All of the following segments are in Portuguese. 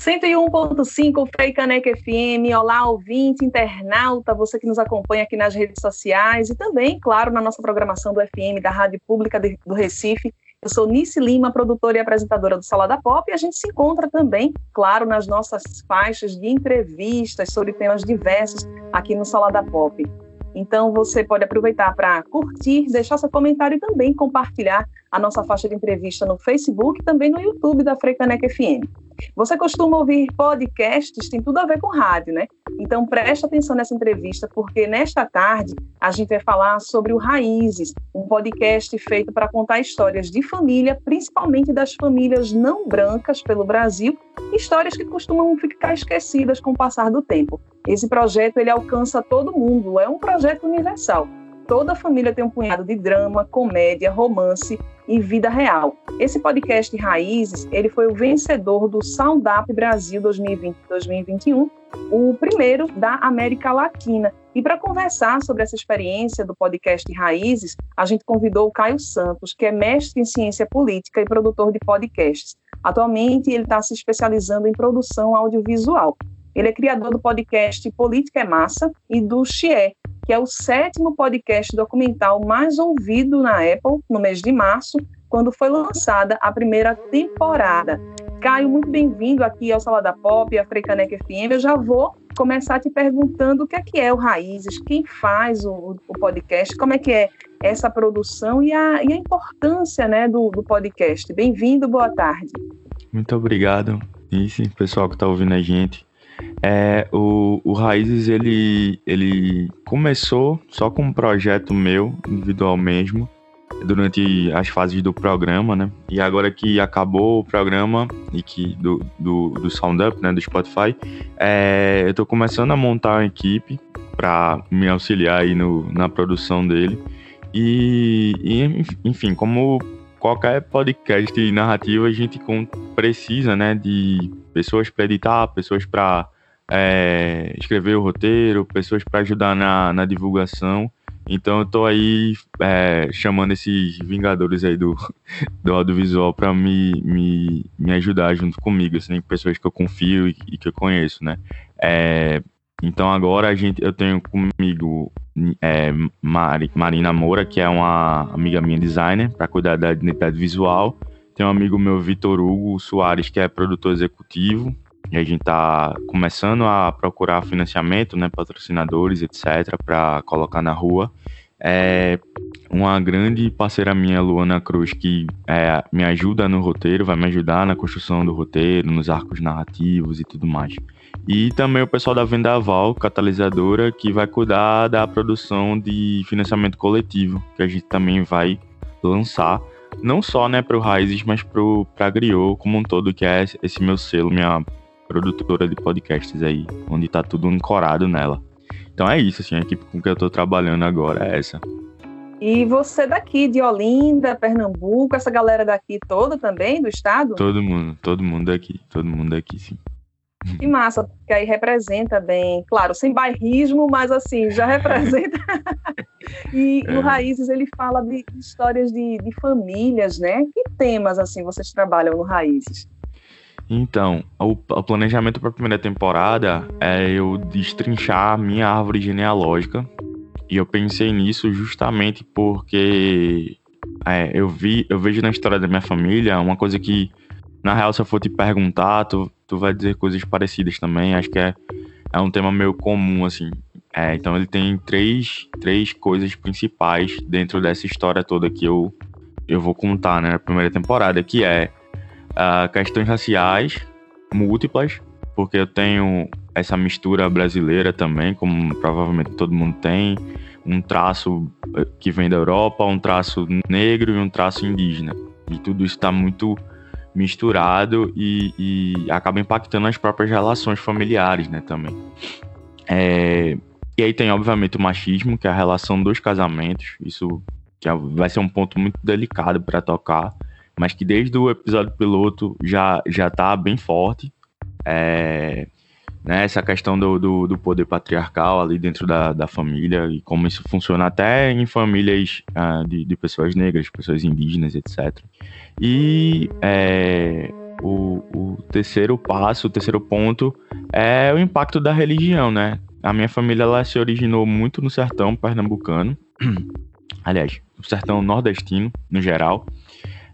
101.5 Frei Caneca FM. Olá, ouvinte, internauta, você que nos acompanha aqui nas redes sociais e também, claro, na nossa programação do FM da Rádio Pública do Recife. Eu sou Nice Lima, produtora e apresentadora do Salada Pop, e a gente se encontra também, claro, nas nossas faixas de entrevistas sobre temas diversos aqui no Salada Pop. Então você pode aproveitar para curtir, deixar seu comentário e também compartilhar a nossa faixa de entrevista no Facebook e também no YouTube da Freicanec FM. Você costuma ouvir podcasts, tem tudo a ver com rádio, né? Então preste atenção nessa entrevista, porque nesta tarde a gente vai falar sobre o Raízes, um podcast feito para contar histórias de família, principalmente das famílias não brancas pelo Brasil, histórias que costumam ficar esquecidas com o passar do tempo. Esse projeto ele alcança todo mundo, é um projeto universal. Toda família tem um punhado de drama, comédia, romance e vida real. Esse podcast Raízes, ele foi o vencedor do Sound Up Brasil 2020-2021, o primeiro da América Latina. E para conversar sobre essa experiência do podcast Raízes, a gente convidou o Caio Santos, que é mestre em ciência política e produtor de podcasts. Atualmente, ele está se especializando em produção audiovisual. Ele é criador do podcast Política é Massa e do XIE, que é o sétimo podcast documental mais ouvido na Apple no mês de março, quando foi lançada a primeira temporada. Caio, muito bem-vindo aqui ao Salada Pop, a Freicanec FM. Eu já vou começar te perguntando o que é que é o Raízes, quem faz o, o podcast, como é que é essa produção e a, e a importância né, do, do podcast. Bem-vindo, boa tarde. Muito obrigado, Nice, pessoal que está ouvindo a gente. É, o, o Raízes, ele, ele começou só com um projeto meu, individual mesmo, durante as fases do programa, né? E agora que acabou o programa e que do, do, do né, do Spotify, é, eu tô começando a montar uma equipe para me auxiliar aí no, na produção dele. E, e, enfim, como qualquer podcast narrativa, a gente precisa, né, de pessoas para editar, pessoas para é, escrever o roteiro, pessoas para ajudar na, na divulgação. Então eu tô aí é, chamando esses vingadores aí do, do audiovisual para me, me, me ajudar junto comigo, assim, pessoas que eu confio e, e que eu conheço, né? É, então agora a gente, eu tenho comigo é, Mari, Marina Moura, que é uma amiga minha designer, para cuidar da identidade visual. Tem um amigo meu, Vitor Hugo Soares, que é produtor executivo. E a gente está começando a procurar financiamento, né, patrocinadores, etc., para colocar na rua. É uma grande parceira minha, Luana Cruz, que é, me ajuda no roteiro, vai me ajudar na construção do roteiro, nos arcos narrativos e tudo mais. E também o pessoal da Vendaval, catalisadora, que vai cuidar da produção de financiamento coletivo, que a gente também vai lançar, não só né, para o Raízes, mas para a Griot como um todo, que é esse meu selo, minha produtora de podcasts aí, onde está tudo ancorado nela. Então é isso, assim, a equipe com que eu estou trabalhando agora é essa. E você daqui, de Olinda, Pernambuco, essa galera daqui toda também, do estado? Todo mundo, todo mundo daqui, todo mundo daqui, sim. Que massa, porque aí representa bem, claro, sem bairrismo, mas assim, já representa. e é. no Raízes ele fala de histórias de, de famílias, né? Que temas, assim, vocês trabalham no Raízes? Então, o, o planejamento para a primeira temporada é eu destrinchar minha árvore genealógica. E eu pensei nisso justamente porque é, eu vi, eu vejo na história da minha família uma coisa que, na real, se eu for te perguntar, tu, tu vai dizer coisas parecidas também. Acho que é, é um tema meio comum, assim. É, então ele tem três, três coisas principais dentro dessa história toda que eu, eu vou contar né, na primeira temporada, que é uh, questões raciais múltiplas, porque eu tenho essa mistura brasileira também, como provavelmente todo mundo tem, um traço eh, que vem da Europa, um traço negro e um traço indígena. E tudo isso está muito misturado e, e acaba impactando as próprias relações familiares, né, também. É, e aí tem, obviamente, o machismo, que é a relação dos casamentos, isso que é, vai ser um ponto muito delicado para tocar, mas que desde o episódio piloto já, já tá bem forte. É, né, essa questão do, do, do, poder patriarcal ali dentro da, da família e como isso funciona até em famílias uh, de, de pessoas negras, pessoas indígenas, etc. E é, o, o terceiro passo, o terceiro ponto é o impacto da religião, né? A minha família ela se originou muito no sertão pernambucano, aliás, no sertão nordestino, no geral.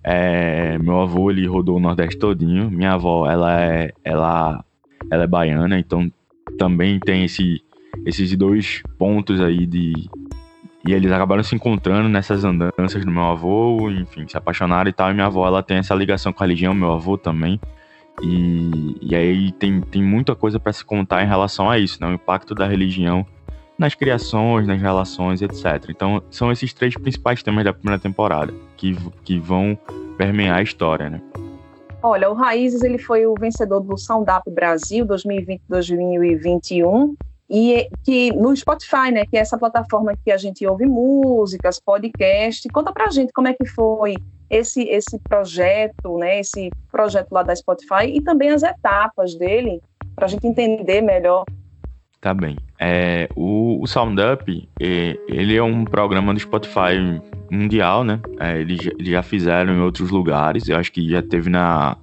É, meu avô ele rodou o Nordeste todinho. Minha avó ela é, ela, ela é baiana, então também tem esse, esses dois pontos aí de e eles acabaram se encontrando nessas andanças do meu avô, enfim, se apaixonaram e tal. E minha avó ela tem essa ligação com a religião, meu avô também. E, e aí tem, tem muita coisa para se contar em relação a isso, né? O impacto da religião nas criações, nas relações, etc. Então, são esses três principais temas da primeira temporada que, que vão permear a história, né? Olha, o Raízes ele foi o vencedor do Sound Up Brasil 2020-2021 e que no Spotify, né, que é essa plataforma que a gente ouve músicas, podcast. Conta pra gente como é que foi esse esse projeto, né, esse projeto lá da Spotify e também as etapas dele, para a gente entender melhor Tá bem. É, o, o Sound Up, é, ele é um programa do Spotify mundial, né? É, eles, eles já fizeram em outros lugares. Eu acho que já teve na,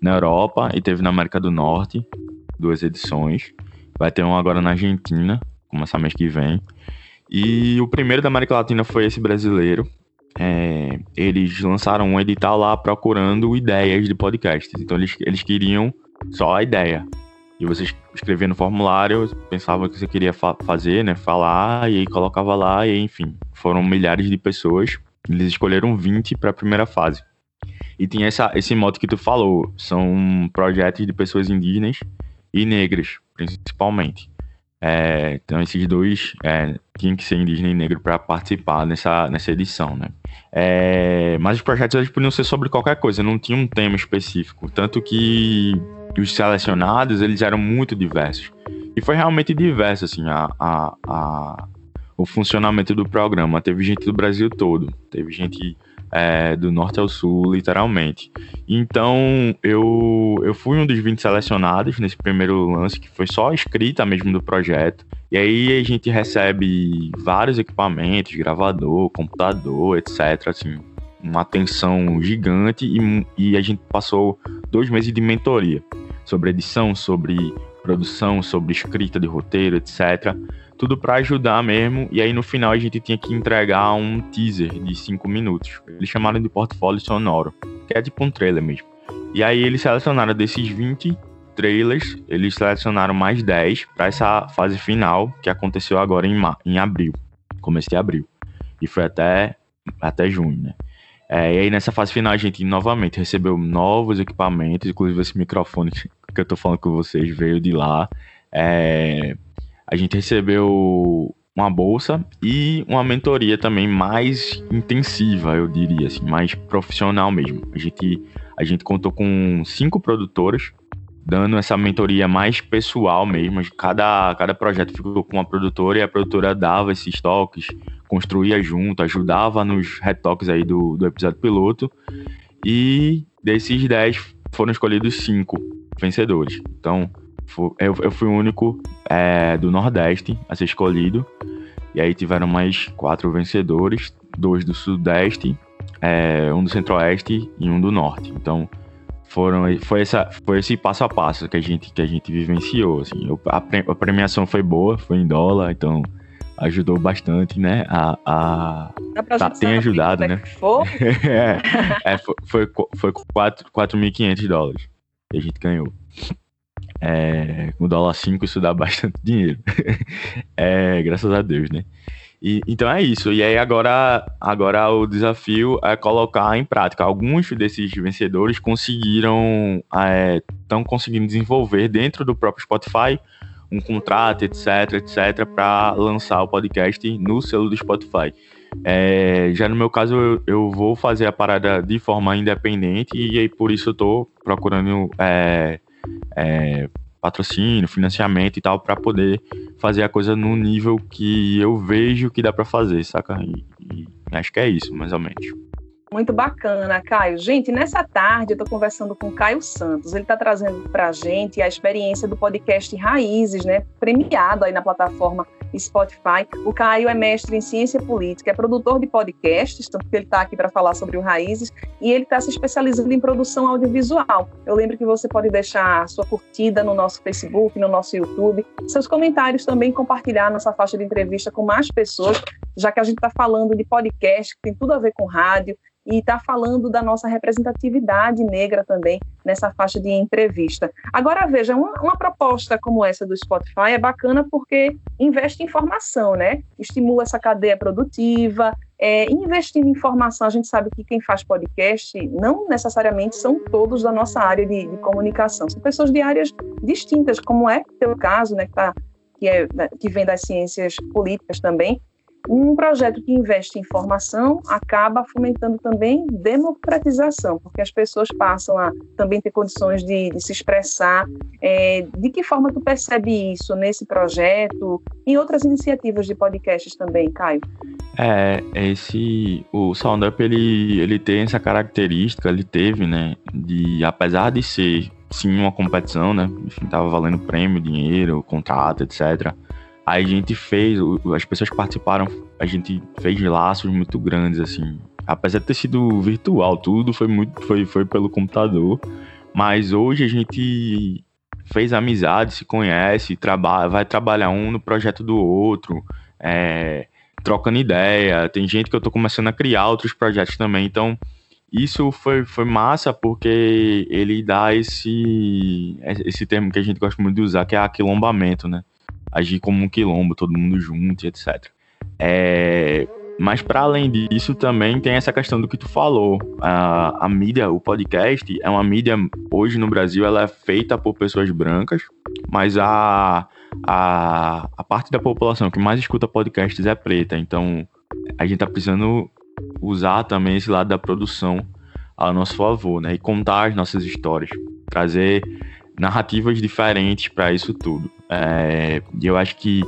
na Europa e teve na América do Norte, duas edições. Vai ter um agora na Argentina, começar mês que vem. E o primeiro da América Latina foi esse brasileiro. É, eles lançaram um edital lá procurando ideias de podcasts. Então eles, eles queriam só a ideia. E você escrevia no formulário, pensava que você queria fa fazer, né? Falar, e aí colocava lá, e enfim. Foram milhares de pessoas. Eles escolheram 20 para a primeira fase. E tinha essa, esse modo que tu falou: são projetos de pessoas indígenas e negras, principalmente. É, então, esses dois é, tinham que ser indígena e negro para participar nessa, nessa edição, né? É, mas os projetos eles podiam ser sobre qualquer coisa, não tinha um tema específico. Tanto que os selecionados, eles eram muito diversos. E foi realmente diverso, assim, a, a, a o funcionamento do programa. Teve gente do Brasil todo, teve gente é, do norte ao sul, literalmente. Então, eu, eu fui um dos 20 selecionados nesse primeiro lance, que foi só a escrita mesmo do projeto. E aí a gente recebe vários equipamentos, gravador, computador, etc. Assim, uma atenção gigante e, e a gente passou dois meses de mentoria sobre edição, sobre produção, sobre escrita de roteiro, etc. Tudo para ajudar mesmo. E aí no final a gente tinha que entregar um teaser de 5 minutos. Eles chamaram de portfólio sonoro, que é tipo um trailer mesmo. E aí eles selecionaram desses 20 trailers, eles selecionaram mais 10 para essa fase final, que aconteceu agora em, em abril, começo de abril. E foi até, até junho, né? É, e aí nessa fase final a gente novamente recebeu novos equipamentos, inclusive esse microfone que eu tô falando com vocês veio de lá. É, a gente recebeu uma bolsa e uma mentoria também mais intensiva, eu diria, assim, mais profissional mesmo. A gente, a gente contou com cinco produtoras dando essa mentoria mais pessoal mesmo. Cada, cada projeto ficou com uma produtora e a produtora dava esses toques, construía junto, ajudava nos retoques aí do, do episódio piloto. E desses 10 foram escolhidos cinco vencedores. Então, eu, eu fui o único é, do Nordeste a ser escolhido. E aí tiveram mais quatro vencedores, dois do Sudeste, é, um do Centro-Oeste e um do Norte. Então, foram foi essa foi esse passo a passo que a gente que a gente vivenciou assim a, a premiação foi boa foi em dólar então ajudou bastante né a, a tá, tem ajudado né é, é, foi foi, foi 4.500 dólares que a gente ganhou é, com dólar 5 isso dá bastante dinheiro é, graças a Deus né e, então é isso. E aí agora, agora o desafio é colocar em prática. Alguns desses vencedores conseguiram, estão é, conseguindo desenvolver dentro do próprio Spotify um contrato, etc, etc, para lançar o podcast no selo do Spotify. É, já no meu caso, eu, eu, vou fazer a parada de forma independente e aí por isso eu tô procurando é, é, patrocínio, financiamento e tal, para poder fazer a coisa no nível que eu vejo que dá para fazer, saca? E, e, acho que é isso, mais ou menos. Muito bacana, Caio. Gente, nessa tarde eu estou conversando com Caio Santos. Ele está trazendo para a gente a experiência do podcast Raízes, né? Premiado aí na plataforma Spotify. O Caio é mestre em ciência política, é produtor de podcasts, tanto que ele está aqui para falar sobre o Raízes, e ele está se especializando em produção audiovisual. Eu lembro que você pode deixar sua curtida no nosso Facebook, no nosso YouTube, seus comentários também, compartilhar nossa faixa de entrevista com mais pessoas, já que a gente está falando de podcast, que tem tudo a ver com rádio, e está falando da nossa representatividade negra também nessa faixa de entrevista. Agora, veja, uma, uma, proposta como essa do Spotify é bacana porque investe em informação, né? Estimula essa cadeia produtiva. É, investindo em informação, a gente sabe que quem faz podcast não necessariamente são todos da nossa área de, de comunicação, são pessoas de áreas distintas, como é o teu caso, né, que, tá, que, é, que vem das ciências políticas também, um projeto que investe em formação acaba fomentando também democratização, porque as pessoas passam a também ter condições de, de se expressar. É, de que forma tu percebe isso nesse projeto e outras iniciativas de podcasts também, Caio? É, esse o Sound Up ele, ele tem essa característica, ele teve, né, de apesar de ser sim uma competição, né, enfim, tava valendo prêmio, dinheiro, contrato, etc a gente fez, as pessoas que participaram, a gente fez laços muito grandes, assim. Apesar de ter sido virtual, tudo foi muito, foi, foi pelo computador. Mas hoje a gente fez amizade, se conhece, trabalha, vai trabalhar um no projeto do outro, é, trocando ideia. Tem gente que eu tô começando a criar outros projetos também, então isso foi, foi massa porque ele dá esse, esse termo que a gente gosta muito de usar, que é aquilombamento, né? Agir como um quilombo, todo mundo junto, etc. É, mas para além disso, também tem essa questão do que tu falou. A, a mídia, o podcast, é uma mídia, hoje no Brasil, ela é feita por pessoas brancas, mas a, a, a parte da população que mais escuta podcasts é preta. Então, a gente tá precisando usar também esse lado da produção a nosso favor, né? E contar as nossas histórias. Trazer narrativas diferentes para isso tudo. É, eu acho que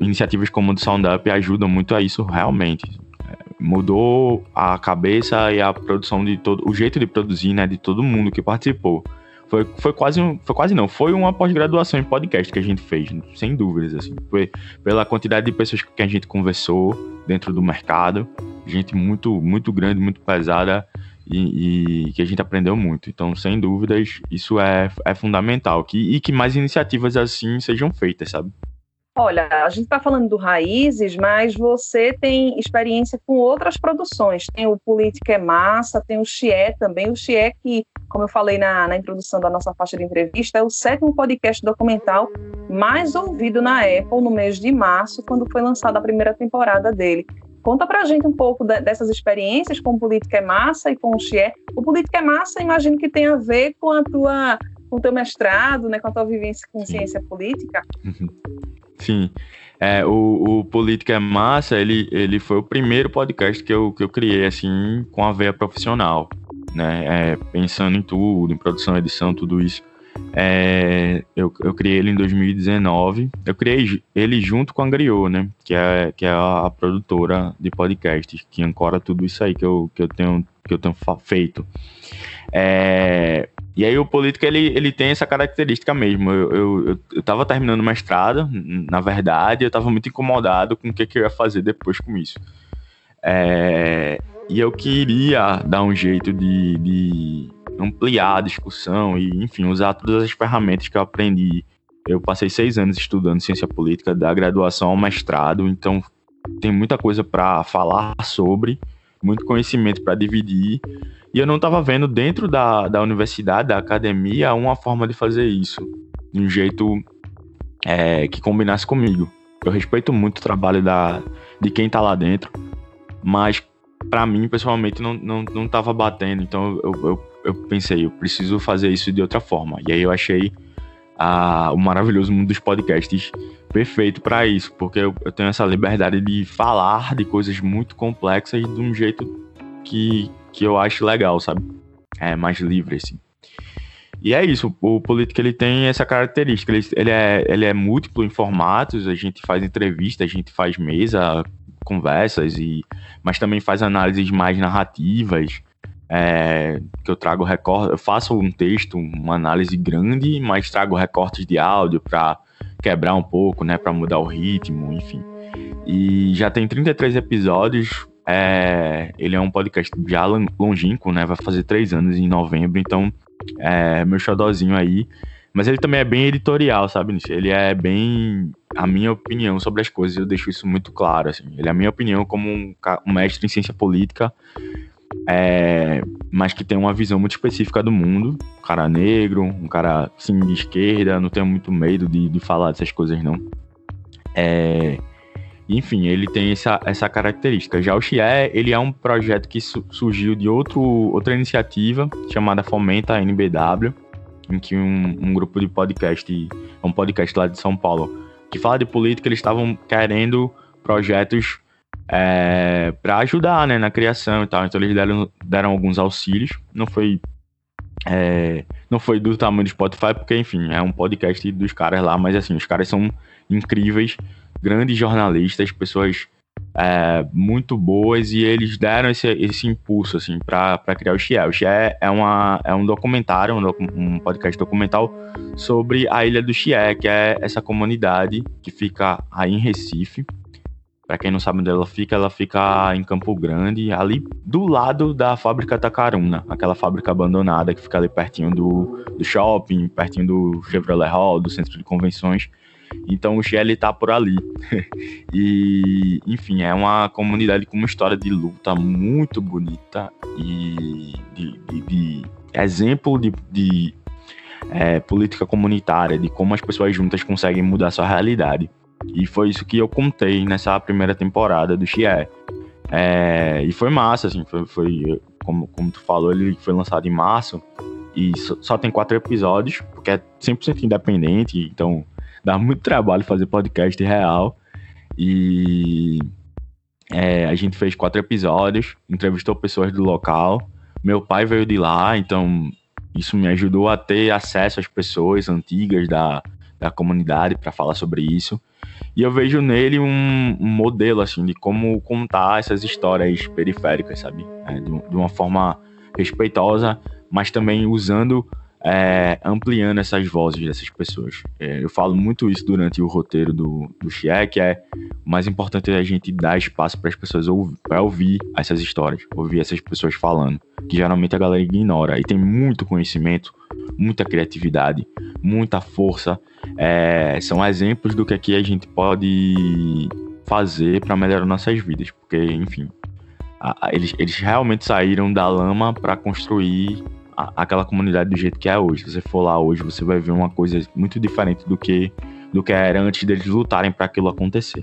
iniciativas como o do Sound Up ajudam muito a isso realmente. É, mudou a cabeça e a produção de todo, o jeito de produzir, né, de todo mundo que participou. Foi, foi quase, foi quase não, foi uma pós-graduação em podcast que a gente fez, sem dúvidas, assim. Foi pela quantidade de pessoas que a gente conversou dentro do mercado, gente muito, muito grande, muito pesada, e, e, que a gente aprendeu muito. Então, sem dúvidas, isso é, é fundamental. Que, e que mais iniciativas assim sejam feitas, sabe? Olha, a gente está falando do Raízes, mas você tem experiência com outras produções. Tem o Política é Massa, tem o Xie também. O Xie, que, como eu falei na, na introdução da nossa faixa de entrevista, é o sétimo podcast documental mais ouvido na Apple no mês de março, quando foi lançada a primeira temporada dele. Conta pra gente um pouco de, dessas experiências com Política é Massa e com o XIE. O Política é Massa, imagino que tem a ver com a tua com o teu mestrado, né, com a tua vivência com ciência política. Sim. É, o, o Política é Massa, ele, ele foi o primeiro podcast que eu, que eu criei, assim, com a veia profissional, né, é, pensando em tudo, em produção, edição, tudo isso. É, eu, eu criei ele em 2019. Eu criei ele junto com a Griot, né? Que é, que é a, produtora de podcasts, que ancora tudo isso aí que eu, que eu tenho, que eu tenho feito. É, e aí o político ele, ele tem essa característica mesmo. Eu, eu, eu, tava terminando mestrado, na verdade, eu tava muito incomodado com o que, que eu ia fazer depois com isso. É, e eu queria dar um jeito de, de ampliar a discussão e, enfim, usar todas as ferramentas que eu aprendi. Eu passei seis anos estudando ciência política, da graduação ao mestrado, então tem muita coisa para falar sobre, muito conhecimento para dividir. E eu não estava vendo dentro da, da universidade, da academia, uma forma de fazer isso de um jeito é, que combinasse comigo. Eu respeito muito o trabalho da, de quem está lá dentro, mas para mim, pessoalmente, não, não, não batendo. Então eu, eu, eu, pensei, eu preciso fazer isso de outra forma. E aí eu achei a, o maravilhoso mundo dos podcasts perfeito para isso, porque eu, eu, tenho essa liberdade de falar de coisas muito complexas de um jeito que, que eu acho legal, sabe? É mais livre, assim. E é isso, o Política ele tem essa característica, ele, ele, é, ele é múltiplo em formatos, a gente faz entrevista, a gente faz mesa, conversas, e, mas também faz análises mais narrativas, é, que eu trago recorte, eu faço um texto, uma análise grande, mas trago recortes de áudio para quebrar um pouco, né, para mudar o ritmo, enfim. E já tem 33 episódios. É, ele é um podcast já longínquo, né? Vai fazer três anos em novembro, então é meu xodózinho aí. Mas ele também é bem editorial, sabe? Ele é bem a minha opinião sobre as coisas, eu deixo isso muito claro, assim. Ele é a minha opinião como um, um mestre em ciência política, é, mas que tem uma visão muito específica do mundo. Um cara negro, um cara, assim, de esquerda, não tenho muito medo de, de falar dessas coisas, não. É, enfim, ele tem essa, essa característica. Já o Xie, ele é um projeto que su surgiu de outro, outra iniciativa chamada Fomenta NBW, em que um, um grupo de podcast, um podcast lá de São Paulo, que fala de política, eles estavam querendo projetos é, para ajudar né, na criação e tal. Então eles deram, deram alguns auxílios. Não foi é, não foi do tamanho do Spotify, porque, enfim, é um podcast dos caras lá, mas assim, os caras são incríveis grandes jornalistas, pessoas é, muito boas e eles deram esse, esse impulso assim para criar o Xie. O Xie é, uma, é um documentário, um, um, podcast documental sobre a Ilha do Xie, que é essa comunidade que fica aí em Recife. Para quem não sabe onde ela fica, ela fica em Campo Grande, ali do lado da fábrica Tacaruna, aquela fábrica abandonada que fica ali pertinho do, do shopping, pertinho do Chevrolet Hall, do centro de convenções. Então o Shelley tá por ali. e, enfim, é uma comunidade com uma história de luta muito bonita e de, de, de exemplo de, de é, política comunitária, de como as pessoas juntas conseguem mudar sua realidade. E foi isso que eu contei nessa primeira temporada do Xie. É, e foi massa, assim, foi, foi como, como tu falou, ele foi lançado em março e só, só tem quatro episódios, porque é 100% independente, então dá muito trabalho fazer podcast real. E é, a gente fez quatro episódios, entrevistou pessoas do local. Meu pai veio de lá, então isso me ajudou a ter acesso às pessoas antigas da, da comunidade para falar sobre isso. E eu vejo nele um, modelo assim de como contar essas histórias periféricas, sabe? É, de, de, uma forma respeitosa, mas também usando é, ampliando essas vozes dessas pessoas. É, eu falo muito isso durante o roteiro do, do Xie, que é o mais importante é a gente dar espaço para as pessoas ouvir, para ouvir essas histórias, ouvir essas pessoas falando, que geralmente a galera ignora. E tem muito conhecimento, muita criatividade, muita força. É, são exemplos do que aqui a gente pode fazer para melhorar nossas vidas, porque, enfim, a, a, eles, eles realmente saíram da lama para construir aquela comunidade do jeito que é hoje. Se você for lá hoje, você vai ver uma coisa muito diferente do que do que era antes deles lutarem para aquilo acontecer.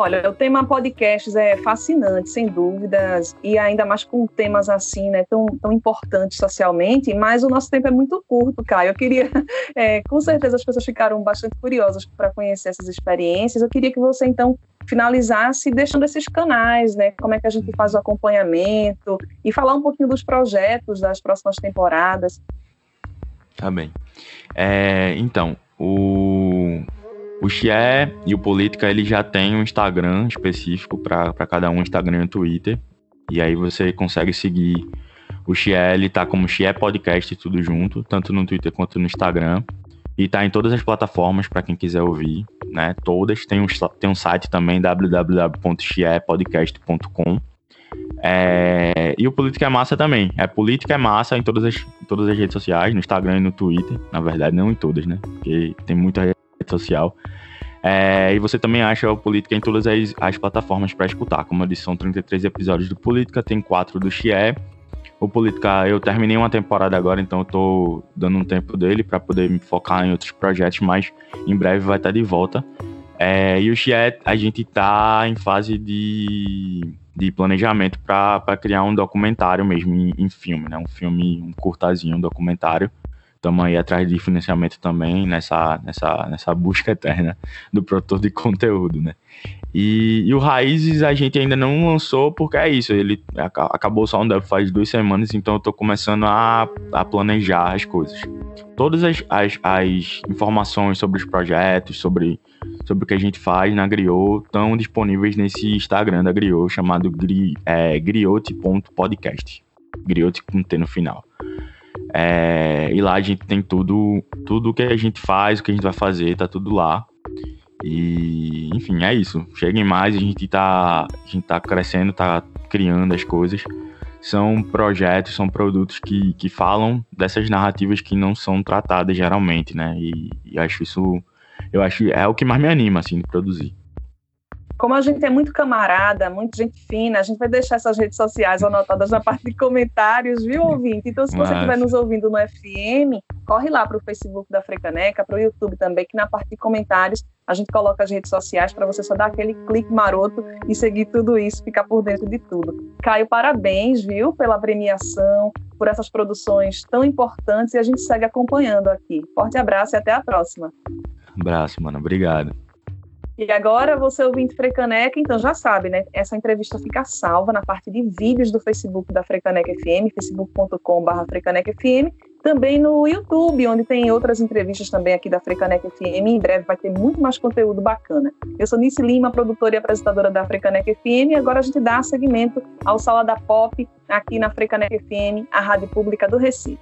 Olha, o tema podcasts é fascinante, sem dúvidas, e ainda mais com temas assim, né, tão, tão importantes socialmente, mas o nosso tempo é muito curto, Caio. Eu queria, é, com certeza as pessoas ficaram bastante curiosas para conhecer essas experiências. Eu queria que você, então, finalizasse deixando esses canais, né, como é que a gente faz o acompanhamento, e falar um pouquinho dos projetos das próximas temporadas. Tá bem. É, então, o o Xie e o Política, ele já tem um Instagram específico para cada um, Instagram e Twitter. E aí você consegue seguir o Xie, ele tá como Xie Podcast tudo junto, tanto no Twitter quanto no Instagram. E tá em todas as plataformas para quem quiser ouvir, né? Todas. Tem um, tem um site também, www.xiepodcast.com. É, e o Política é Massa também. É Política é Massa em todas as, todas as redes sociais, no Instagram e no Twitter. Na verdade, não em todas, né? Porque tem muita rede social. É, e você também acha o Política em todas as, as plataformas para escutar. Como eu disse, são 33 episódios do Política, tem quatro do Xie. O Política, eu terminei uma temporada agora, então eu tô dando um tempo dele para poder me focar em outros projetos, mas em breve vai estar tá de volta. É, e o Xie, a gente tá em fase de, de planejamento para criar um documentário mesmo em, em, filme, né? Um filme, um curtazinho, um documentário estamos aí atrás de financiamento também nessa, nessa, nessa busca eterna do produtor de conteúdo, né? E, e, o Raízes a gente ainda não lançou porque é isso, ele acabou só um faz duas semanas, então eu tô começando a, a planejar as coisas. Todas as, as, as, informações sobre os projetos, sobre, sobre o que a gente faz na Griot, estão disponíveis nesse Instagram da Griot, chamado gri, é, griote.podcast. Griote com T no final. É, e lá a gente tem tudo, tudo que a gente faz, o que a gente vai fazer, tá tudo lá. E, enfim, é isso. Cheguem mais, a gente tá, a gente tá crescendo, tá criando as coisas. São projetos, são produtos que, que falam dessas narrativas que não são tratadas geralmente, né? E, e acho isso, eu acho, é o que mais me anima, assim, de produzir. Como a gente é muito camarada, muito gente fina, a gente vai deixar essas redes sociais anotadas na parte de comentários, viu, ouvinte? Então, se você estiver nos ouvindo no FM, corre lá para o Facebook da Frecaneca, para o YouTube também, que na parte de comentários a gente coloca as redes sociais para você só dar aquele clique maroto e seguir tudo isso, ficar por dentro de tudo. Caio, parabéns, viu, pela premiação, por essas produções tão importantes e a gente segue acompanhando aqui. Forte abraço e até a próxima. Abraço, mano. Obrigado. E agora, você ouvinte Frecaneca, então já sabe, né? Essa entrevista fica salva na parte de vídeos do Facebook da Frecaneca FM, facebook.com.br Frecaneca FM, também no YouTube, onde tem outras entrevistas também aqui da Frecaneca FM. Em breve vai ter muito mais conteúdo bacana. Eu sou Nice Lima, produtora e apresentadora da Frecaneca FM, e agora a gente dá seguimento ao Sala da Pop aqui na Frecaneca FM, a rádio pública do Recife.